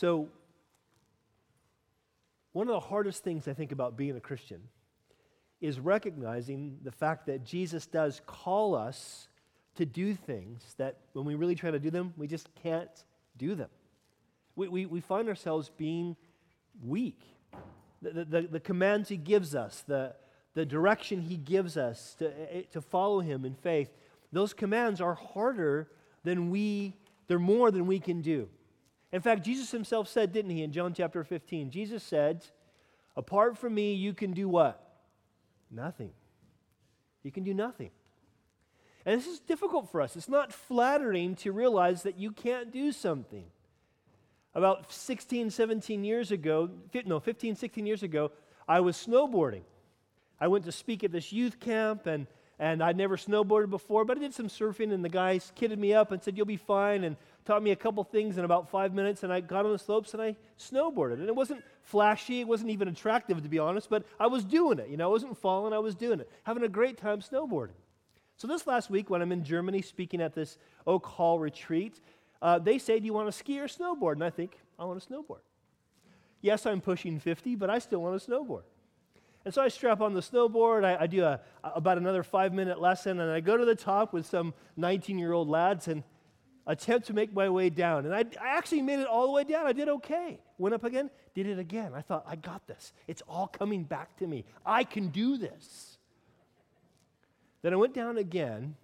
So, one of the hardest things I think about being a Christian is recognizing the fact that Jesus does call us to do things that when we really try to do them, we just can't do them. We, we, we find ourselves being weak. The, the, the commands he gives us, the, the direction he gives us to, eh, to follow him in faith, those commands are harder than we, they're more than we can do. In fact, Jesus himself said, didn't he, in John chapter 15? Jesus said, Apart from me, you can do what? Nothing. You can do nothing. And this is difficult for us. It's not flattering to realize that you can't do something. About 16, 17 years ago, no, 15, 16 years ago, I was snowboarding. I went to speak at this youth camp, and, and I'd never snowboarded before, but I did some surfing, and the guys kidded me up and said, You'll be fine, and taught me a couple things in about five minutes, and I got on the slopes and I snowboarded. And it wasn't flashy, it wasn't even attractive, to be honest, but I was doing it. You know, I wasn't falling, I was doing it, having a great time snowboarding. So, this last week, when I'm in Germany speaking at this Oak Hall retreat, uh, they say, Do you want to ski or snowboard? And I think, I want to snowboard. Yes, I'm pushing 50, but I still want to snowboard. And so I strap on the snowboard. I, I do a, about another five minute lesson, and I go to the top with some 19 year old lads and attempt to make my way down. And I, I actually made it all the way down. I did okay. Went up again, did it again. I thought, I got this. It's all coming back to me. I can do this. Then I went down again.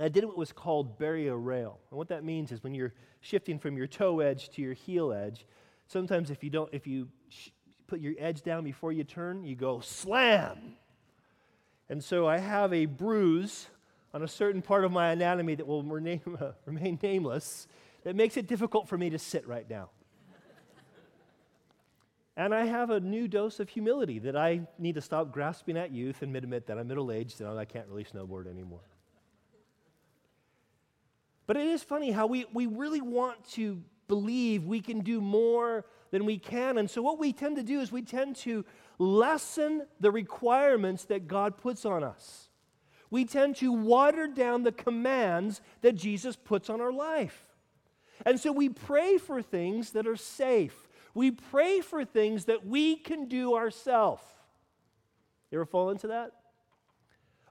I did what was called bury a rail. And what that means is when you're shifting from your toe edge to your heel edge, sometimes if you don't, if you sh- put your edge down before you turn, you go slam. And so I have a bruise on a certain part of my anatomy that will remain, nameless that makes it difficult for me to sit right now. and I have a new dose of humility that I need to stop grasping at youth and admit that I'm middle aged and I can't really snowboard anymore. But it is funny how we, we really want to believe we can do more than we can. And so, what we tend to do is we tend to lessen the requirements that God puts on us. We tend to water down the commands that Jesus puts on our life. And so, we pray for things that are safe. We pray for things that we can do ourselves. You ever fall into that?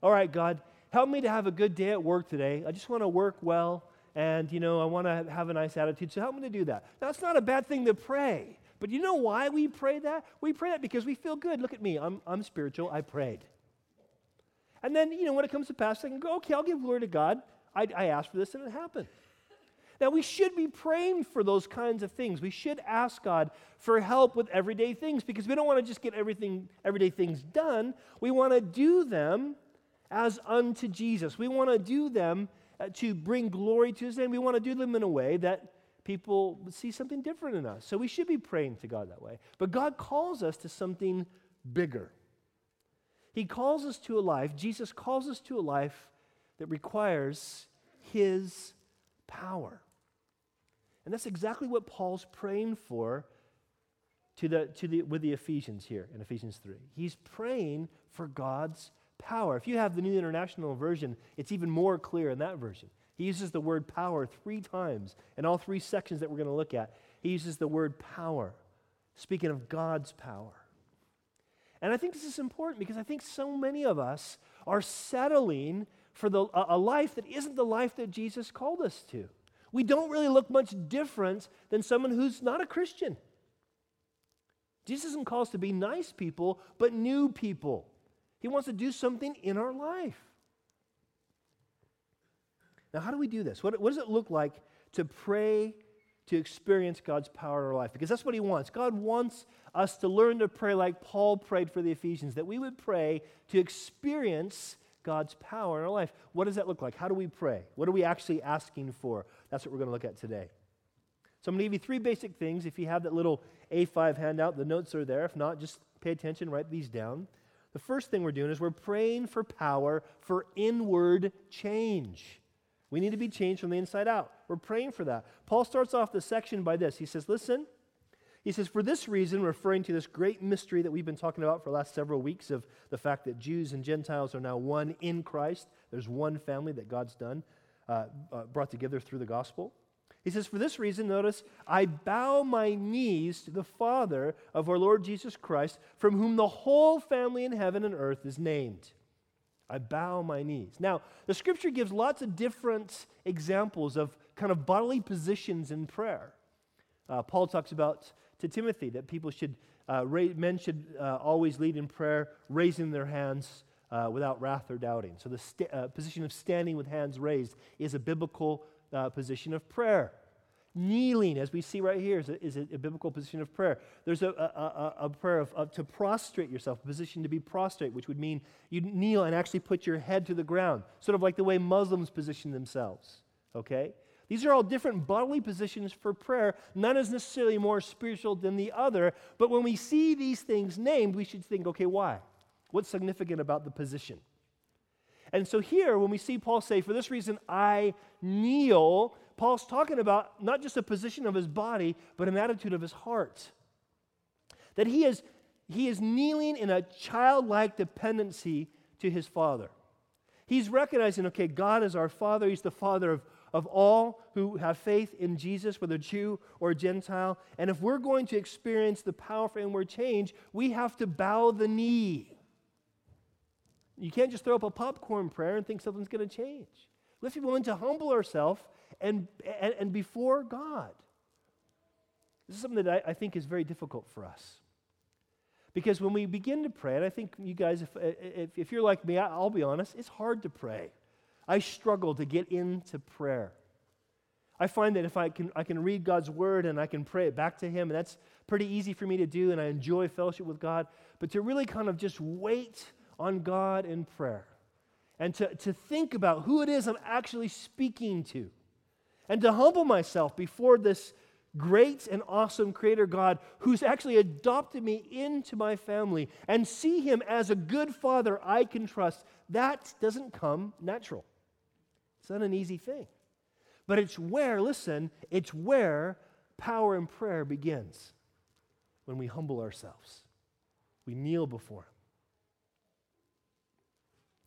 All right, God, help me to have a good day at work today. I just want to work well and you know, I want to have a nice attitude. So help me to do that. That's not a bad thing to pray. But you know why we pray that? We pray that because we feel good. Look at me. I'm, I'm spiritual. I prayed. And then, you know, when it comes to pass, I can go, okay, I'll give glory to God. I, I asked for this and it happened. Now, we should be praying for those kinds of things. We should ask God for help with everyday things because we don't want to just get everything, everyday things done. We want to do them as unto Jesus. We want to do them uh, to bring glory to his name. We want to do them in a way that people see something different in us. So we should be praying to God that way. But God calls us to something bigger. He calls us to a life, Jesus calls us to a life that requires his power. And that's exactly what Paul's praying for to the, to the, with the Ephesians here in Ephesians 3. He's praying for God's power. If you have the New International Version, it's even more clear in that version. He uses the word power three times in all three sections that we're going to look at. He uses the word power, speaking of God's power. And I think this is important because I think so many of us are settling for the, a, life that isn't the life that Jesus called us to. We don't really look much different than someone who's not a Christian. Jesus doesn't call us to be nice people, but new people. He wants to do something in our life. Now, how do we do this? What, what does it look like to pray to experience God's power in our life? Because that's what He wants. God wants us to learn to pray like Paul prayed for the Ephesians, that we would pray to experience God's power in our life. What does that look like? How do we pray? What are we actually asking for? That's what we're going to look at today. So I'm going to give you three basic things. If you have that little A5 handout, the notes are there. If not, just pay attention, write these down. The first thing we're doing is we're praying for power for inward change. We need to be changed from the inside out. We're praying for that. Paul starts off the section by this. He says, Listen, he says, for this reason, referring to this great mystery that we've been talking about for the last several weeks of the fact that Jews and Gentiles are now one in Christ. There's one family that God's done, uh, uh, brought together through the gospel. He says, For this reason, notice, I bow my knees to the Father of our Lord Jesus Christ, from whom the whole family in heaven and earth is named. I bow my knees. Now, the scripture gives lots of different examples of kind of bodily positions in prayer. Uh, Paul talks about to Timothy that people should, uh, men should uh, always lead in prayer, raising their hands uh, without wrath or doubting. So the sta- uh, position of standing with hands raised is a biblical uh, position of prayer. Kneeling, as we see right here, is a, is a, a biblical position of prayer. There's a, a, a prayer of, of, to prostrate yourself, a position to be prostrate, which would mean you kneel and actually put your head to the ground, sort of like the way Muslims position themselves. Okay? These are all different bodily positions for prayer. None is necessarily more spiritual than the other, but when we see these things named, we should think, okay, why? What's significant about the position? And so here, when we see Paul say, For this reason I kneel, Paul's talking about not just a position of his body, but an attitude of his heart. That he is, he is kneeling in a childlike dependency to his Father. He's recognizing, okay, God is our Father. He's the Father of, of all who have faith in Jesus, whether Jew or Gentile. And if we're going to experience the powerful inward change, we have to bow the knee. You can't just throw up a popcorn prayer and think something's going to change. To be willing to humble ourselves and, and, and, before God. This is something that I, I, think is very difficult for us. Because when we begin to pray, and I think you guys, if, if, if you're like me, I'll be honest, it's hard to pray. I struggle to get into prayer. I find that if I can, I can read God's word and I can pray it back to Him, and that's pretty easy for me to do, and I enjoy fellowship with God. But to really kind of just wait on God in prayer and to, to think about who it is I'm actually speaking to and to humble myself before this great and awesome creator God who's actually adopted me into my family and see him as a good father I can trust, that doesn't come natural. It's not an easy thing. But it's where, listen, it's where power in prayer begins when we humble ourselves. We kneel before him.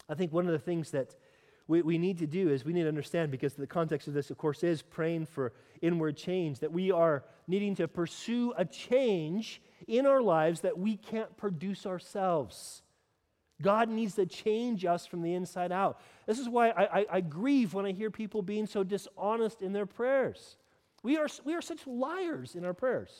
I think one of the things that we, we need to do is we need to understand, because the context of this, of course, is praying for inward change, that we are needing to pursue a change in our lives that we can't produce ourselves. God needs to change us from the inside out. This is why I, I, I, grieve when I hear people being so dishonest in their prayers. We are, we are such liars in our prayers.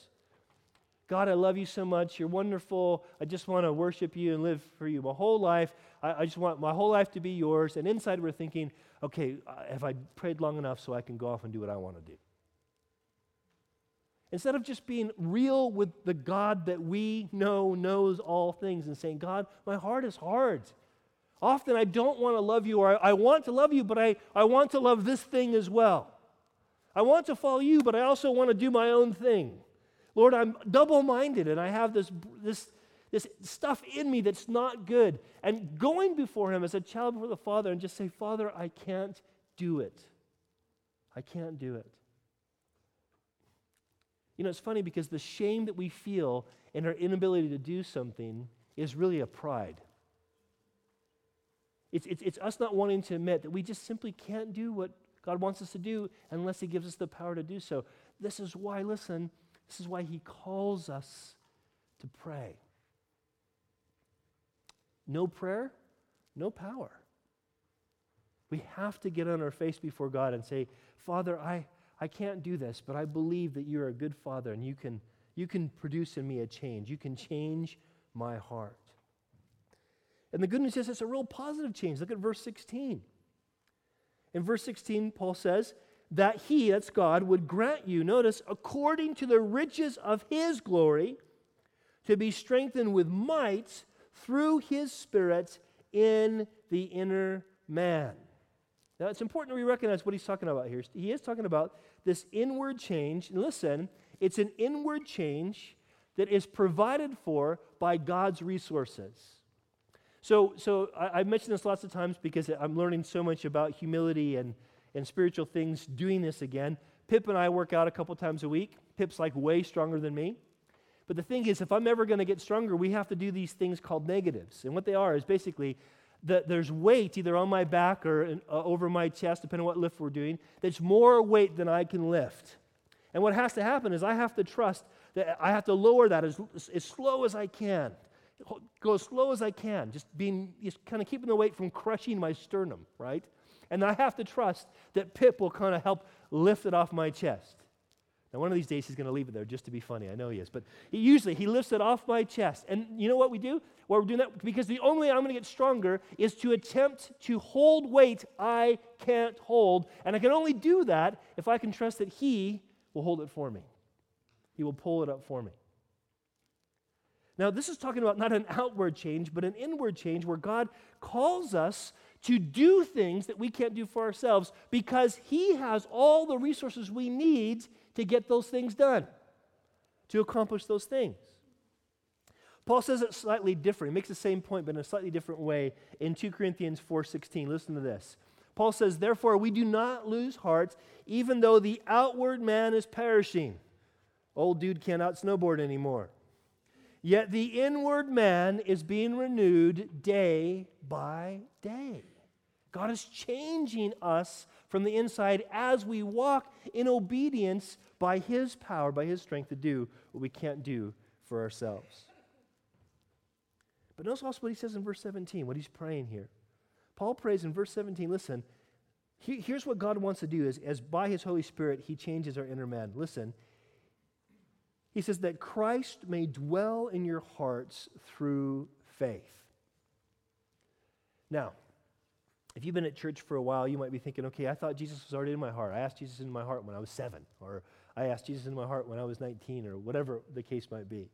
God, I love you so much. You're wonderful. I just want to worship you and live for you my whole life. I, I just want my whole life to be yours. And inside, we're thinking, okay, uh, have I prayed long enough so I can go off and do what I want to do? Instead of just being real with the God that we know knows all things and saying, God, my heart is hard. Often I don't want to love you, or I, I want to love you, but I, I want to love this thing as well. I want to follow you, but I also want to do my own thing. Lord, I'm double minded and I have this, this, this stuff in me that's not good. And going before Him as a child before the Father and just say, Father, I can't do it. I can't do it. You know, it's funny because the shame that we feel in our inability to do something is really a pride. It's, it's, it's us not wanting to admit that we just simply can't do what God wants us to do unless He gives us the power to do so. This is why, listen, this is why he calls us to pray. No prayer, no power. We have to get on our face before God and say, Father, I, I can't do this, but I believe that you're a good father and you can, you can produce in me a change. You can change my heart. And the good news is it's a real positive change. Look at verse 16. In verse 16, Paul says, that he, that's God, would grant you, notice, according to the riches of his glory, to be strengthened with might through his Spirit in the inner man. Now, it's important to recognize what he's talking about here. He is talking about this inward change. And listen, it's an inward change that is provided for by God's resources. So, so I, have mentioned this lots of times because I'm learning so much about humility and and spiritual things doing this again. Pip and I work out a couple times a week. Pip's like way stronger than me. But the thing is, if I'm ever going to get stronger, we have to do these things called negatives. And what they are is basically that there's weight either on my back or in, uh, over my chest, depending on what lift we're doing, that's more weight than I can lift. And what has to happen is I have to trust that I have to lower that as, as slow as I can. Go as slow as I can, just being just kind of keeping the weight from crushing my sternum, right? And I have to trust that Pip will kind of help lift it off my chest. Now, one of these days he's going to leave it there just to be funny. I know he is. But he usually he lifts it off my chest. And you know what we do? Well, we're doing that because the only way I'm going to get stronger is to attempt to hold weight I can't hold. And I can only do that if I can trust that he will hold it for me. He will pull it up for me. Now, this is talking about not an outward change, but an inward change where God calls us to do things that we can't do for ourselves because He has all the resources we need to get those things done, to accomplish those things. Paul says it slightly different. He makes the same point, but in a slightly different way in 2 Corinthians 4:16. Listen to this. Paul says, Therefore, we do not lose hearts, even though the outward man is perishing. Old dude can't snowboard anymore. Yet the inward man is being renewed day by day. God is changing us from the inside as we walk in obedience by His power, by His strength to do what we can't do for ourselves. But notice also what he says in verse 17, what he's praying here. Paul prays in verse 17, listen, he, here's what God wants to do is as by his Holy Spirit, he changes our inner man. Listen, he says that Christ may dwell in your hearts through faith. Now, if you've been at church for a while, you might be thinking, okay, I thought Jesus was already in my heart. I asked Jesus in my heart when I was seven, or I asked Jesus in my heart when I was 19, or whatever the case might be.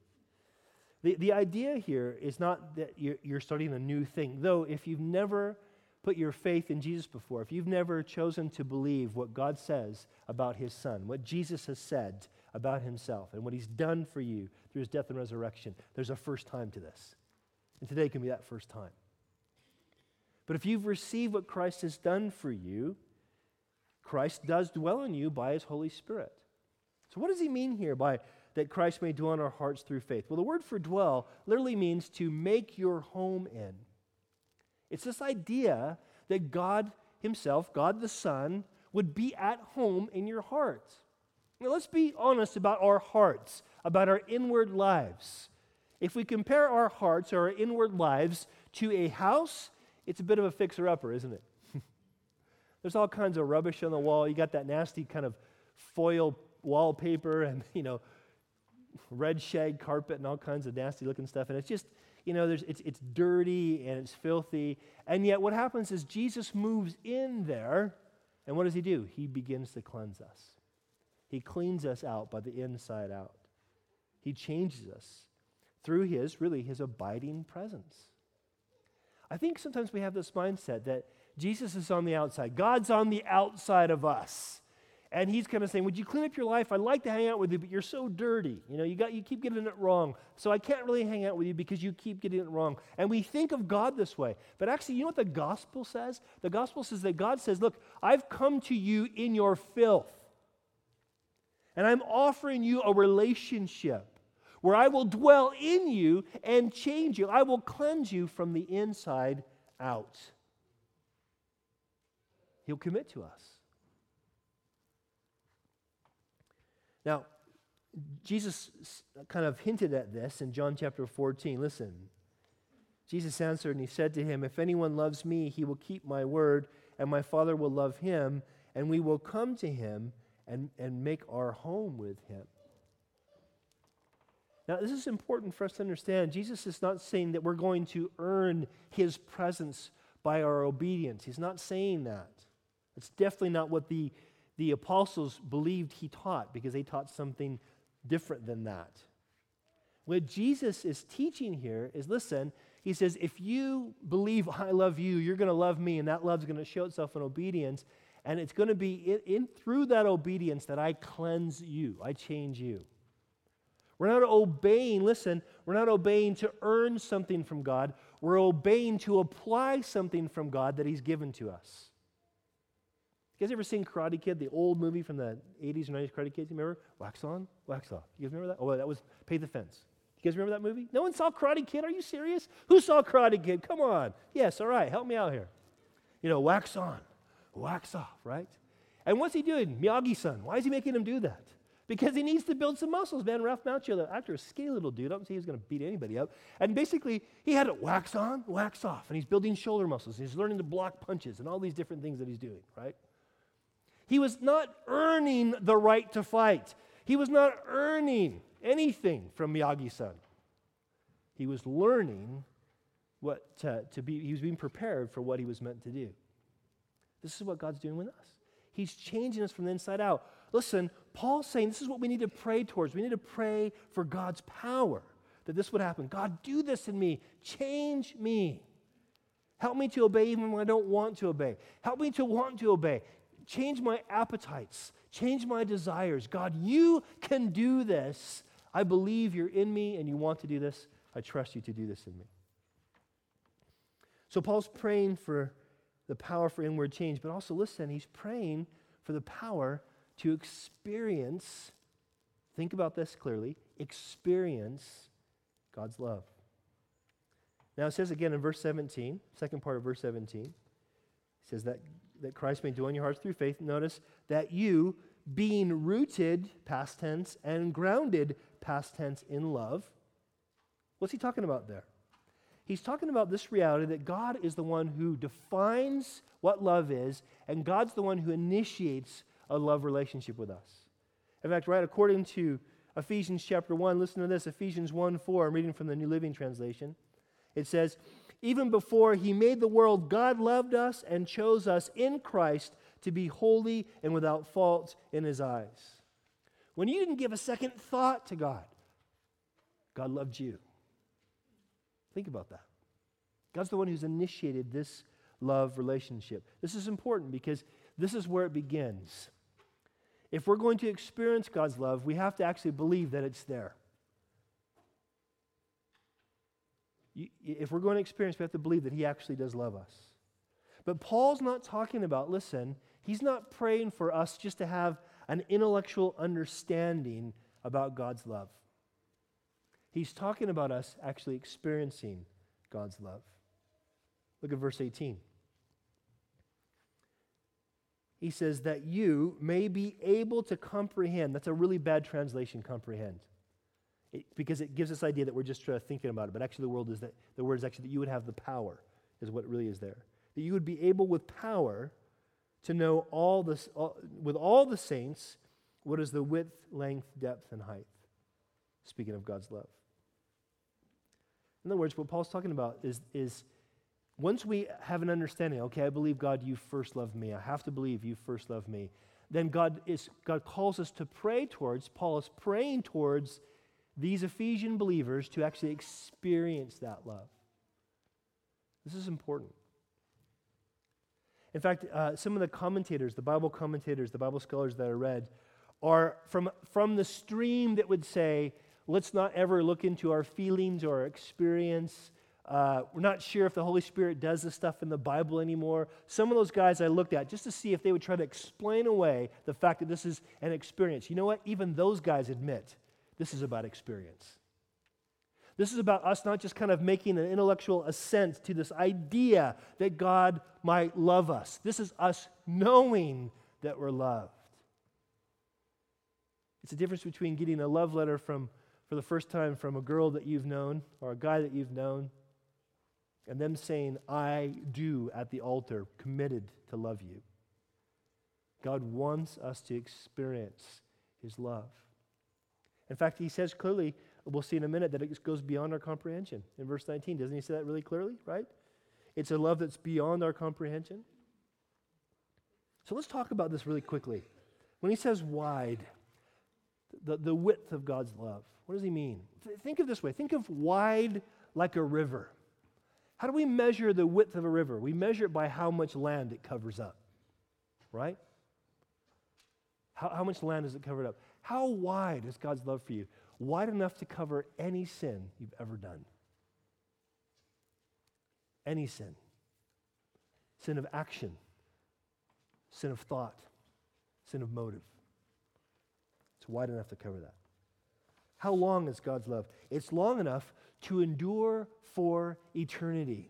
The, the idea here is not that you're, you're starting a new thing, though, if you've never put your faith in Jesus before, if you've never chosen to believe what God says about his son, what Jesus has said about himself, and what he's done for you through his death and resurrection, there's a first time to this. And today can be that first time. But if you've received what Christ has done for you, Christ does dwell in you by his Holy Spirit. So, what does he mean here by that Christ may dwell in our hearts through faith? Well, the word for dwell literally means to make your home in. It's this idea that God Himself, God the Son, would be at home in your heart. Now, let's be honest about our hearts, about our inward lives. If we compare our hearts or our inward lives to a house, it's a bit of a fixer upper, isn't it? There's all kinds of rubbish on the wall. You got that nasty kind of foil wallpaper and, you know, red shag carpet and all kinds of nasty looking stuff. And it's just, you know, there's, it's, it's dirty and it's filthy. And yet, what happens is Jesus moves in there, and what does he do? He begins to cleanse us. He cleans us out by the inside out. He changes us through his, really, his abiding presence. I think sometimes we have this mindset that Jesus is on the outside, God's on the outside of us and he's kind of saying, Would you clean up your life? I'd like to hang out with you, but you're so dirty. You know, you, got, you keep getting it wrong. So I can't really hang out with you because you keep getting it wrong. And we think of God this way. But actually, you know what the gospel says? The gospel says that God says, Look, I've come to you in your filth. And I'm offering you a relationship where I will dwell in you and change you. I will cleanse you from the inside out. He'll commit to us. Now, Jesus kind of hinted at this in John chapter 14. Listen. Jesus answered and he said to him, If anyone loves me, he will keep my word, and my Father will love him, and we will come to him and, and make our home with him. Now, this is important for us to understand. Jesus is not saying that we're going to earn his presence by our obedience. He's not saying that. It's definitely not what the the apostles believed he taught because they taught something different than that. What Jesus is teaching here is listen, he says, if you believe I love you, you're going to love me, and that love's going to show itself in obedience. And it's going to be in, in, through that obedience that I cleanse you, I change you. We're not obeying, listen, we're not obeying to earn something from God. We're obeying to apply something from God that He's given to us. You guys ever seen Karate Kid, the old movie from the 80s or 90s Karate Kid? You remember? Wax on, wax off. You guys remember that? Oh, that was Pay the Fence. You guys remember that movie? No one saw Karate Kid? Are you serious? Who saw Karate Kid? Come on. Yes, all right, help me out here. You know, wax on, wax off, right? And what's he doing? Miyagi san. Why is he making him do that? Because he needs to build some muscles, man. Ralph Macchio, actor, a skinny little dude. I don't see he's going to beat anybody up. And basically, he had to wax on, wax off. And he's building shoulder muscles. He's learning to block punches and all these different things that he's doing, right? He was not earning the right to fight. He was not earning anything from Miyagi san. He was learning what to, to be, he was being prepared for what he was meant to do. This is what God's doing with us. He's changing us from the inside out. Listen, Paul's saying this is what we need to pray towards. We need to pray for God's power that this would happen. God, do this in me. Change me. Help me to obey even when I don't want to obey. Help me to want to obey. Change my appetites. Change my desires. God, you can do this. I believe you're in me and you want to do this. I trust you to do this in me. So Paul's praying for the power for inward change, but also listen, he's praying for the power to experience, think about this clearly, experience God's love. Now it says again in verse 17, second part of verse 17, it says that, that Christ may dwell in your hearts through faith. Notice that you, being rooted, past tense, and grounded, past tense, in love. What's he talking about there? He's talking about this reality that God is the one who defines what love is, and God's the one who initiates a love relationship with us. In fact, right, according to Ephesians chapter 1, listen to this Ephesians 1 4, I'm reading from the New Living Translation. It says, Even before he made the world, God loved us and chose us in Christ to be holy and without fault in his eyes. When you didn't give a second thought to God, God loved you. Think about that. God's the one who's initiated this love relationship. This is important because this is where it begins. If we're going to experience God's love, we have to actually believe that it's there. If we're going to experience, we have to believe that He actually does love us. But Paul's not talking about, listen, he's not praying for us just to have an intellectual understanding about God's love. He's talking about us actually experiencing God's love. Look at verse 18 he says that you may be able to comprehend. That's a really bad translation, comprehend. It, because it gives this idea that we're just uh, thinking about it, but actually the word is that the word is actually that you would have the power, is what really is there. That you would be able with power to know all this all, with all the saints what is the width, length, depth, and height. Speaking of God's love. In other words, what Paul's talking about is, is once we have an understanding, okay, I believe God, you first loved me. I have to believe you first loved me. Then God is God calls us to pray towards, Paul is praying towards these Ephesian believers to actually experience that love. This is important. In fact, uh, some of the commentators, the Bible commentators, the Bible scholars that I read, are from, from the stream that would say, let's not ever look into our feelings or our experience uh, we're not sure if the Holy Spirit does this stuff in the Bible anymore. Some of those guys I looked at just to see if they would try to explain away the fact that this is an experience. You know what? Even those guys admit this is about experience. This is about us not just kind of making an intellectual assent to this idea that God might love us. This is us knowing that we're loved. It's a difference between getting a love letter from, for the first time from a girl that you've known or a guy that you've known and them saying, I do at the altar, committed to love you. God wants us to experience his love. In fact, he says clearly, we'll see in a minute, that it goes beyond our comprehension. In verse 19, doesn't he say that really clearly, right? It's a love that's beyond our comprehension. So let's talk about this really quickly. When he says wide, the, the width of God's love, what does he mean? Th- think of this way think of wide like a river. How do we measure the width of a river? We measure it by how much land it covers up, right? How, how much land is it covered up? How wide is God's love for you? Wide enough to cover any sin you've ever done. Any sin. Sin of action, sin of thought, sin of motive. It's wide enough to cover that. How long is God's love? It's long enough to endure for eternity.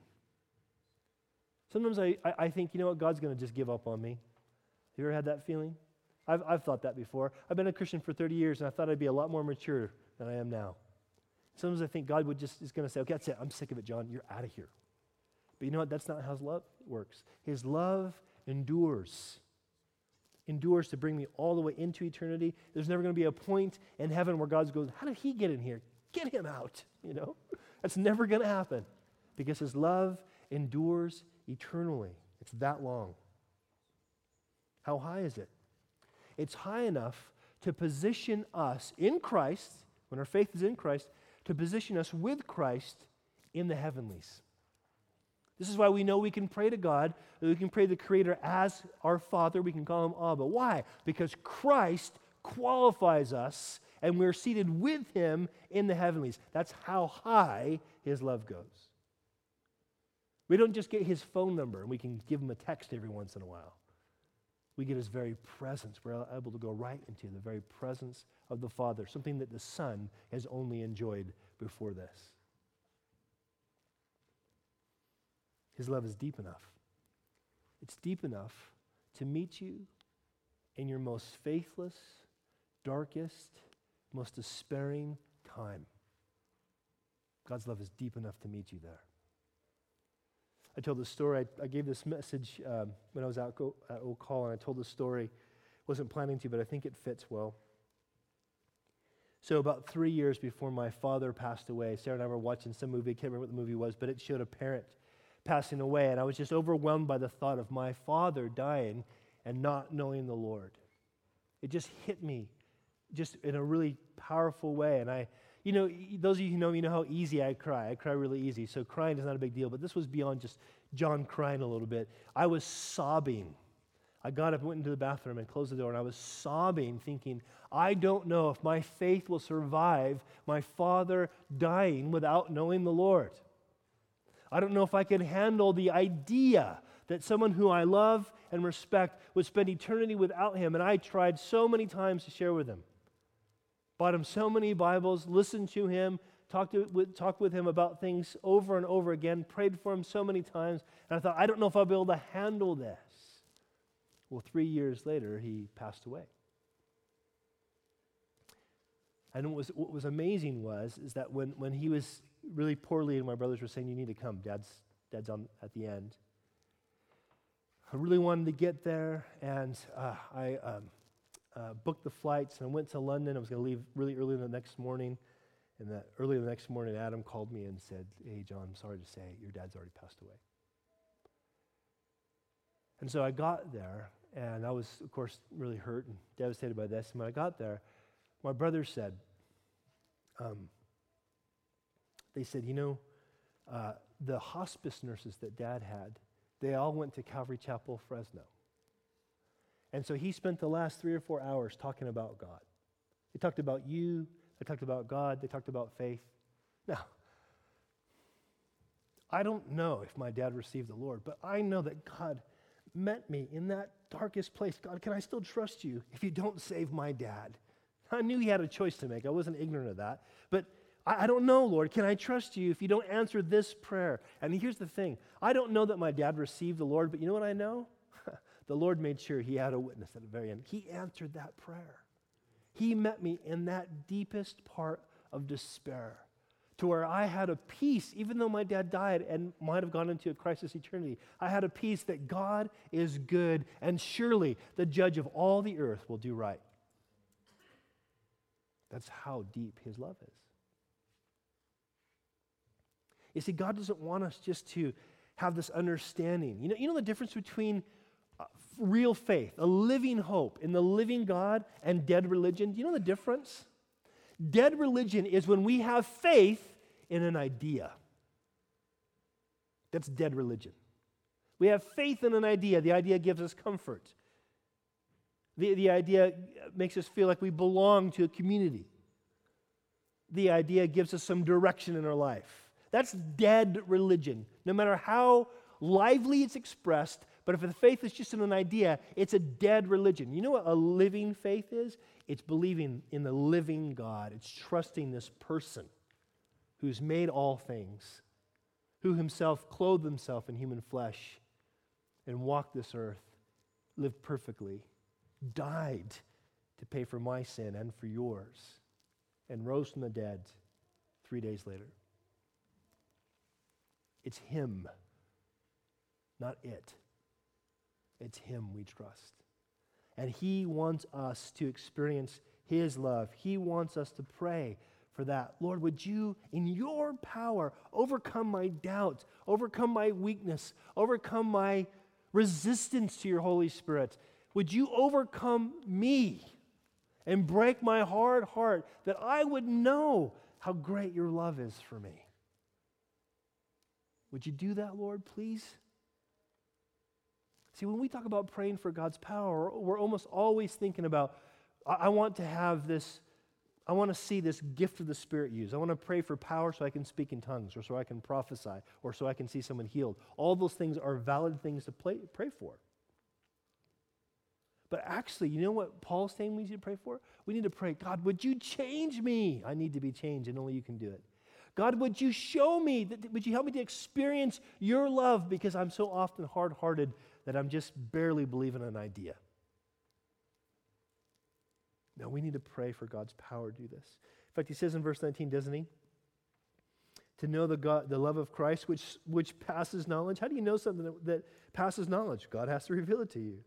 Sometimes I, I, think, you know what, God's going to just give up on me. Have you ever had that feeling? I've, I've thought that before. I've been a Christian for 30 years, and I thought I'd be a lot more mature than I am now. Sometimes I think God would just is going to say, okay, that's it. I'm sick of it, John. You're out of here. But you know what? That's not how his love works. His love endures. Endures to bring me all the way into eternity. There's never going to be a point in heaven where God goes, How did he get in here? Get him out. You know? That's never going to happen because his love endures eternally. It's that long. How high is it? It's high enough to position us in Christ, when our faith is in Christ, to position us with Christ in the heavenlies. This is why we know we can pray to God, we can pray to the Creator as our Father, we can call him Abba. Why? Because Christ qualifies us and we're seated with him in the heavenlies. That's how high his love goes. We don't just get his phone number and we can give him a text every once in a while. We get his very presence. We're able to go right into the very presence of the Father, something that the Son has only enjoyed before this. His love is deep enough. It's deep enough to meet you in your most faithless, darkest, most despairing time. God's love is deep enough to meet you there. I told the story, I, I gave this message um, when I was out go, at Oak Hall, and I told the story. Wasn't planning to, but I think it fits well. So, about three years before my father passed away, Sarah and I were watching some movie. I can't remember what the movie was, but it showed a parent passing away. And I was just overwhelmed by the thought of my father dying and not knowing the Lord. It just hit me just in a really powerful way. And I, you know, those of you who know me know how easy I cry. I cry really easy. So crying is not a big deal. But this was beyond just John crying a little bit. I was sobbing. I got up went into the bathroom and closed the door, and I was sobbing, thinking, I don't know if my faith will survive my father dying without knowing the Lord. I don't know if I can handle the idea that someone who I love and respect would spend eternity without him. And I tried so many times to share with him. Bought him so many Bibles, listened to him, talked, to, with, talked with him about things over and over again, prayed for him so many times. And I thought, I don't know if I'll be able to handle this. Well, three years later, he passed away. And what was, what was amazing was is that when, when he was really poorly, and my brothers were saying, You need to come. Dad's, dad's on at the end. I really wanted to get there, and uh, I um, uh, booked the flights and I went to London. I was going to leave really early the next morning. And that early the next morning, Adam called me and said, Hey, John, I'm sorry to say, your dad's already passed away. And so I got there, and I was, of course, really hurt and devastated by this. And when I got there, my brother said, um, they said, you know, uh, the hospice nurses that dad had, they all went to Calvary Chapel, Fresno. And so he spent the last three or four hours talking about God. They talked about you, they talked about God, they talked about faith. Now, I don't know if my dad received the Lord, but I know that God met me in that darkest place. God, can I still trust you if you don't save my dad? I knew he had a choice to make. I wasn't ignorant of that. But I, I don't know, Lord. Can I trust you if you don't answer this prayer? And here's the thing I don't know that my dad received the Lord, but you know what I know? The Lord made sure he had a witness at the very end. He answered that prayer. He met me in that deepest part of despair to where I had a peace, even though my dad died and might have gone into a Christless eternity. I had a peace that God is good and surely the judge of all the earth will do right. That's how deep his love is. You see, God doesn't want us just to have this understanding. You know, you know the difference between real faith, a living hope in the living God, and dead religion? Do you know the difference? Dead religion is when we have faith in an idea. That's dead religion. We have faith in an idea. The idea gives us comfort. The, the idea makes us feel like we belong to a community. The idea gives us some direction in our life. That's dead religion. No matter how lively it's expressed, But if the faith is just an idea, it's a dead religion. You know what a living faith is? It's believing in the living God, it's trusting this person who's made all things, who himself clothed himself in human flesh and walked this earth, lived perfectly, died to pay for my sin and for yours, and rose from the dead three days later. It's Him, not it. It's Him we trust. And He wants us to experience His love. He wants us to pray for that. Lord, would you, in your power, overcome my doubt, overcome my weakness, overcome my resistance to your Holy Spirit? Would you overcome me and break my hard heart that I would know how great your love is for me? Would you do that, Lord, please? See, when we talk about praying for God's power, we're almost always thinking about, I, want to have this, I want to see this gift of the Spirit used. I want to pray for power so I can speak in tongues, or so I can prophesy, or so I can see someone healed. All those things are valid things to play, pray for. But actually, you know what Paul's saying we need to pray for? We need to pray, God, would you change me? I need to be changed, and only you can do it. God, would you show me, that, would you help me to experience your love because I'm so often hard hearted that I'm just barely believing an idea? No, we need to pray for God's power to do this. In fact, he says in verse 19, doesn't he? To know the, God, the love of Christ, which, which passes knowledge. How do you know something that, that passes knowledge? God has to reveal it to you.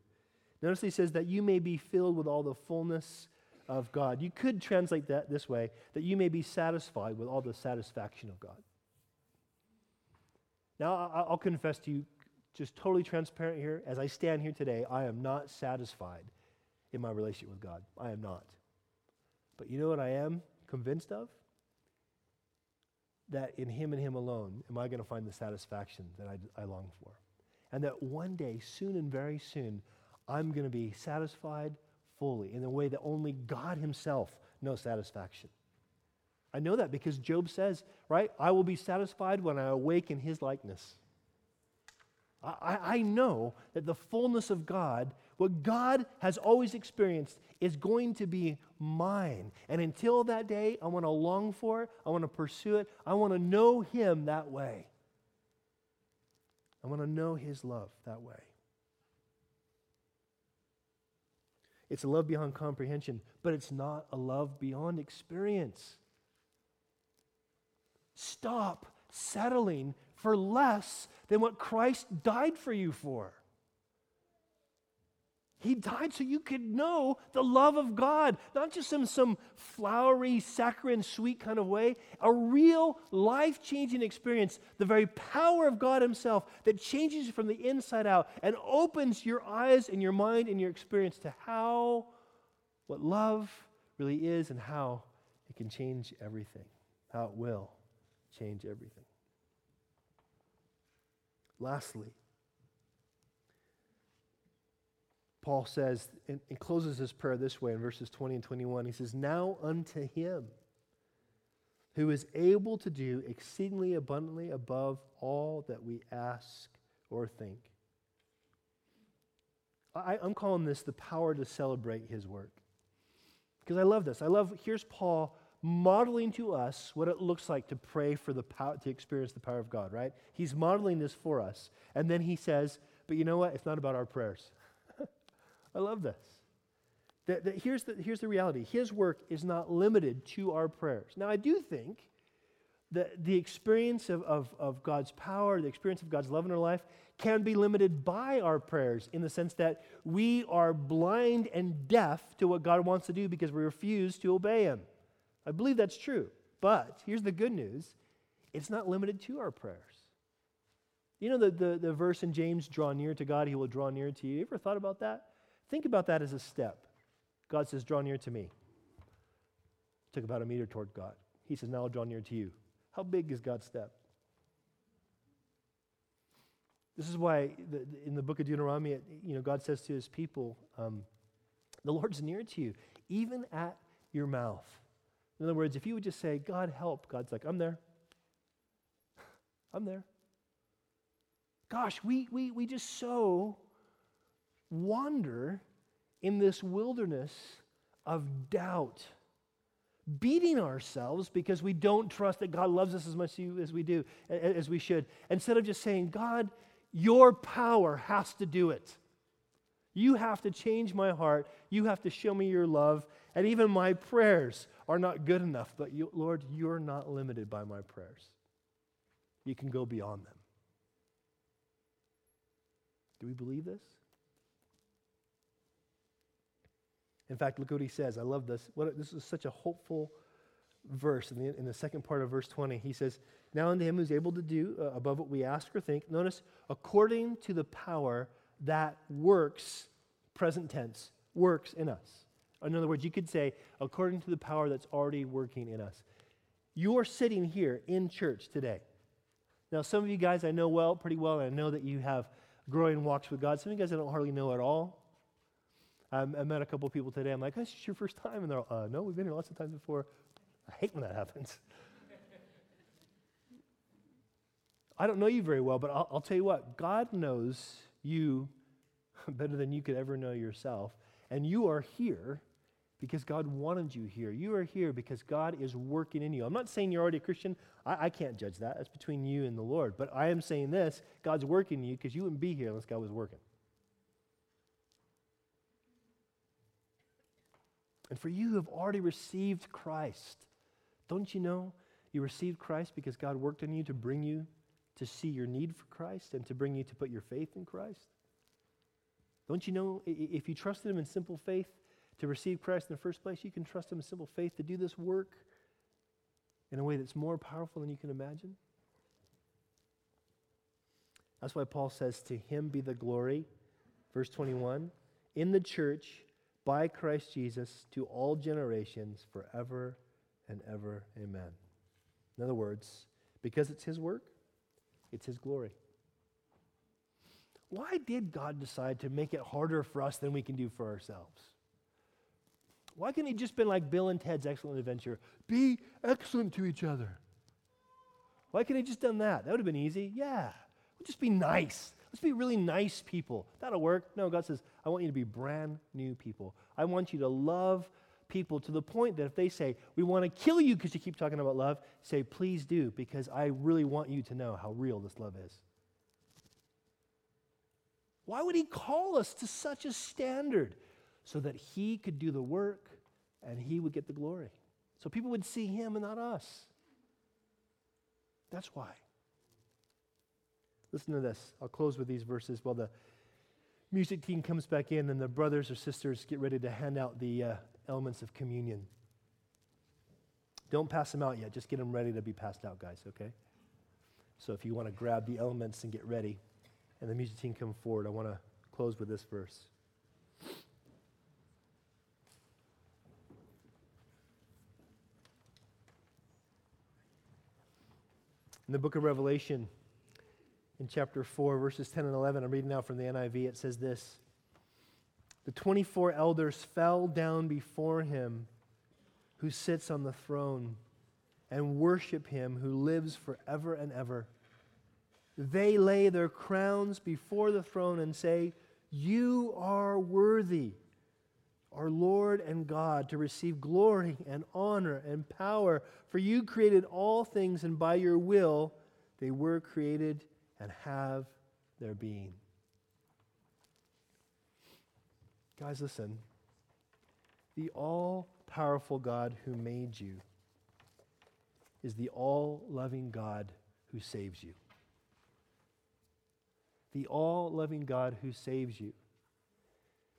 Notice he says that you may be filled with all the fullness of God. You could translate that this way that you may be satisfied with all the satisfaction of God. Now, I'll confess to you, just totally transparent here, as I stand here today, I am not satisfied in my relationship with God. I am not. But you know what I am convinced of? That in Him and Him alone am I going to find the satisfaction that I, I long for. And that one day, soon and very soon, I'm going to be satisfied fully in a way that only God Himself knows satisfaction. I know that because Job says, right, I will be satisfied when I awake in His likeness. I, I know that the fullness of God, what God has always experienced, is going to be mine. And until that day, I want to long for it. I want to pursue it. I want to know Him that way. I want to know His love that way. It's a love beyond comprehension, but it's not a love beyond experience. Stop settling for less than what Christ died for you for. He died so you could know the love of God, not just in some flowery, saccharine, sweet kind of way, a real life changing experience, the very power of God Himself that changes you from the inside out and opens your eyes and your mind and your experience to how, what love really is and how it can change everything, how it will change everything. Lastly, Paul says, and, closes his prayer this way in verses 20 and 21. He says, Now unto him who is able to do exceedingly abundantly above all that we ask or think. I, am calling this the power to celebrate his work. Because I love this. I love, here's Paul modeling to us what it looks like to pray for the power, to experience the power of God, right? He's modeling this for us. And then he says, but you know what? It's not about our prayers. I love this. That, that here's, the, here's the reality His work is not limited to our prayers. Now, I do think that the experience of, of, of God's power, the experience of God's love in our life, can be limited by our prayers in the sense that we are blind and deaf to what God wants to do because we refuse to obey Him. I believe that's true. But here's the good news it's not limited to our prayers. You know the, the, the verse in James, draw near to God, he will draw near to you. You ever thought about that? Think about that as a step. God says, Draw near to me. Took about a meter toward God. He says, Now I'll draw near to you. How big is God's step? This is why the, in the book of Deuteronomy, it, you know, God says to his people, um, The Lord's near to you, even at your mouth. In other words, if you would just say, God help, God's like, I'm there. I'm there. Gosh, we, we, we just so wander in this wilderness of doubt, beating ourselves because we don't trust that God loves us as much as we do, as we should, instead of just saying, God, your power has to do it. You have to change my heart. You have to show me your love. And even my prayers are not good enough. But you, Lord, you're not limited by my prayers. You can go beyond them. Do we believe this? In fact, look what he says. I love this. What, this is such a hopeful verse. In the, in the second part of verse 20, he says, Now unto him who's able to do uh, above what we ask or think, notice, according to the power that works, present tense, works in us. In other words, you could say, according to the power that's already working in us. You're sitting here in church today. Now, some of you guys I know well, pretty well, and I know that you have growing walks with God. Some of you guys I don't hardly know at all. Um, I met a couple of people today. I'm like, this is your first time. And they're uh, no, we've been here lots of times before. I hate when that happens. I don't know you very well, but I'll, I'll tell you what God knows you better than you could ever know yourself. And you are here because God wanted you here. You are here because God is working in you. I'm not saying you're already a Christian. I, I can't judge that. That's between you and the Lord. But I am saying this God's working in you because you wouldn't be here unless God was working. And for you who have already received Christ, don't you know you received Christ because God worked in you to bring you to see your need for Christ and to bring you to put your faith in Christ? Don't you know if you trusted Him in simple faith to receive Christ in the first place, you can trust Him in simple faith to do this work in a way that's more powerful than you can imagine? That's why Paul says, To Him be the glory, verse 21, in the church by Christ Jesus to all generations forever and ever. Amen. In other words, because it's His work, it's His glory. Why did God decide to make it harder for us than we can do for ourselves? Why couldn't He just been like Bill and Ted's Excellent Adventure? Be excellent to each other. Why couldn't He just done that? That would have been easy. Yeah. We'll just be nice. Let's be really nice people. That'll work. No, God says, I want you to be brand new people. I want you to love people to the point that if they say, We want to kill you because you keep talking about love, say, Please do, because I really want you to know how real this love is. Why would He call us to such a standard? So that He could do the work and He would get the glory. So people would see Him and not us. That's why. Listen to this. I'll close with these verses while the music team comes back in and the brothers or sisters get ready to hand out the uh, elements of communion. Don't pass them out yet. Just get them ready to be passed out, guys, okay? So if you want to grab the elements and get ready, and the music team come forward, I want to close with this verse. In the book of Revelation, in chapter 4, verses 10 and 11. I'm reading now from the NIV. It says this The 24 elders fell down before him who sits on the throne and worship him who lives forever and ever. They lay their crowns before the throne and say, You are worthy, our Lord and God, to receive glory and honor and power, for you created all things, and by your will they were created and have their being. Guys, listen. The all powerful God who made you is the all loving God who saves you. The all loving God who saves you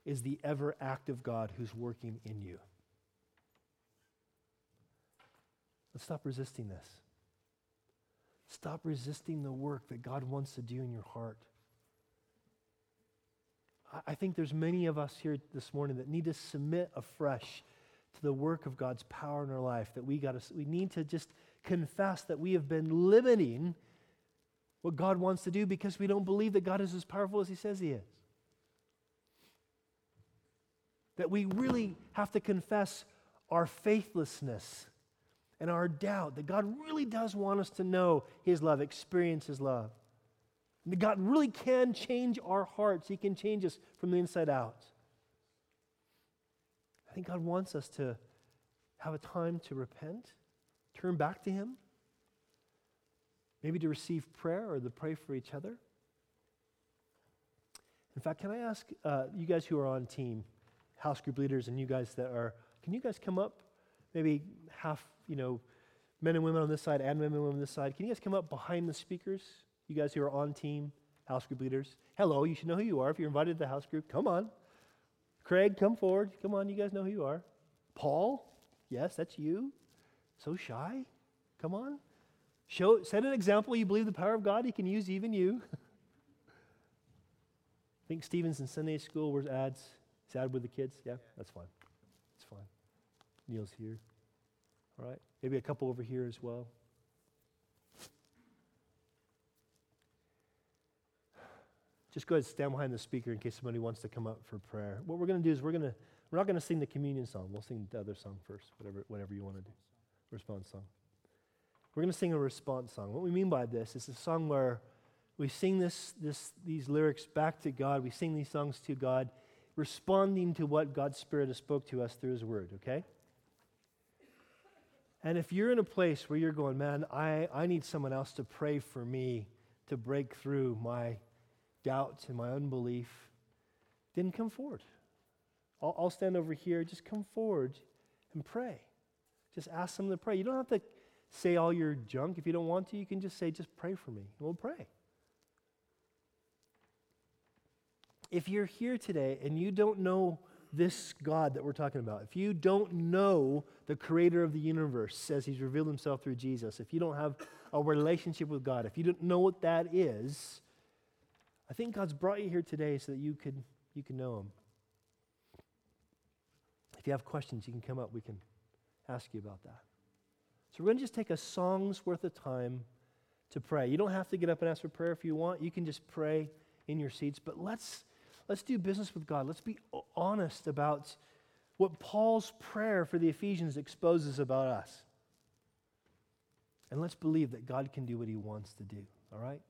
is the ever active God who's working in you. Let's stop resisting this. Stop resisting the work that God wants to do in your heart. I think there's many of us here this morning that need to submit afresh to the work of God's power in our life. That we got to, we need to just confess that we have been limiting what God wants to do because we don't believe that God is as powerful as He says He is. That we really have to confess our faithlessness and our doubt that God really does want us to know His love, experience His love. And God really can change our hearts, He can change us from the inside out. I think God wants us to have a time to repent, turn back to Him, maybe to receive prayer or to pray for each other. In fact, can I ask uh, you guys who are on team, house group leaders, and you guys that are, can you guys come up? Maybe half, you know, men and women on this side and women and women on this side. Can you guys come up behind the speakers? You guys who are on team, house group leaders. Hello, you should know who you are. If you're invited to the house group, come on. Craig, come forward. Come on, you guys know who you are. Paul, yes, that's you. So shy. Come on. Show, set an example. You believe the power of God, He can use even you. I think Stephen's in Sunday school. Where's ads? Is ad with the kids? Yeah, that's fine. That's fine. Neil's here. All right. Maybe a couple over here as well. Just go ahead and stand behind the speaker in case somebody wants to come up for prayer. What we're going to do is we're going to we're not going to sing the communion song. We'll sing the other song first, whatever whatever you want to do. Response song. We're going to sing a response song. What we mean by this is a song where we sing this, this, these lyrics back to God. We sing these songs to God, responding to what God's Spirit has spoke to us through His Word, okay? And if you're in a place where you're going, man, I, I need someone else to pray for me to break through my doubt and my unbelief, then come forward. I'll, I'll stand over here. Just come forward and pray. Just ask someone to pray. You don't have to say all your junk. If you don't want to, you can just say, just pray for me. We'll pray. If you're here today and you don't know this God that we're talking about, if you don't know the creator of the universe as he's revealed himself through Jesus, if you don't have a relationship with God, if you don't know what that is, I think God's brought you here today so that you could you can know him. If you have questions, you can come up. We can ask you about that. So we're going to just take a song's worth of time to pray. You don't have to get up and ask for prayer if you want. You can just pray in your seats. But let's let's do business with God. Let's be honest about what Paul's prayer for the Ephesians exposes about us. And let's believe that God can do what he wants to do. All right?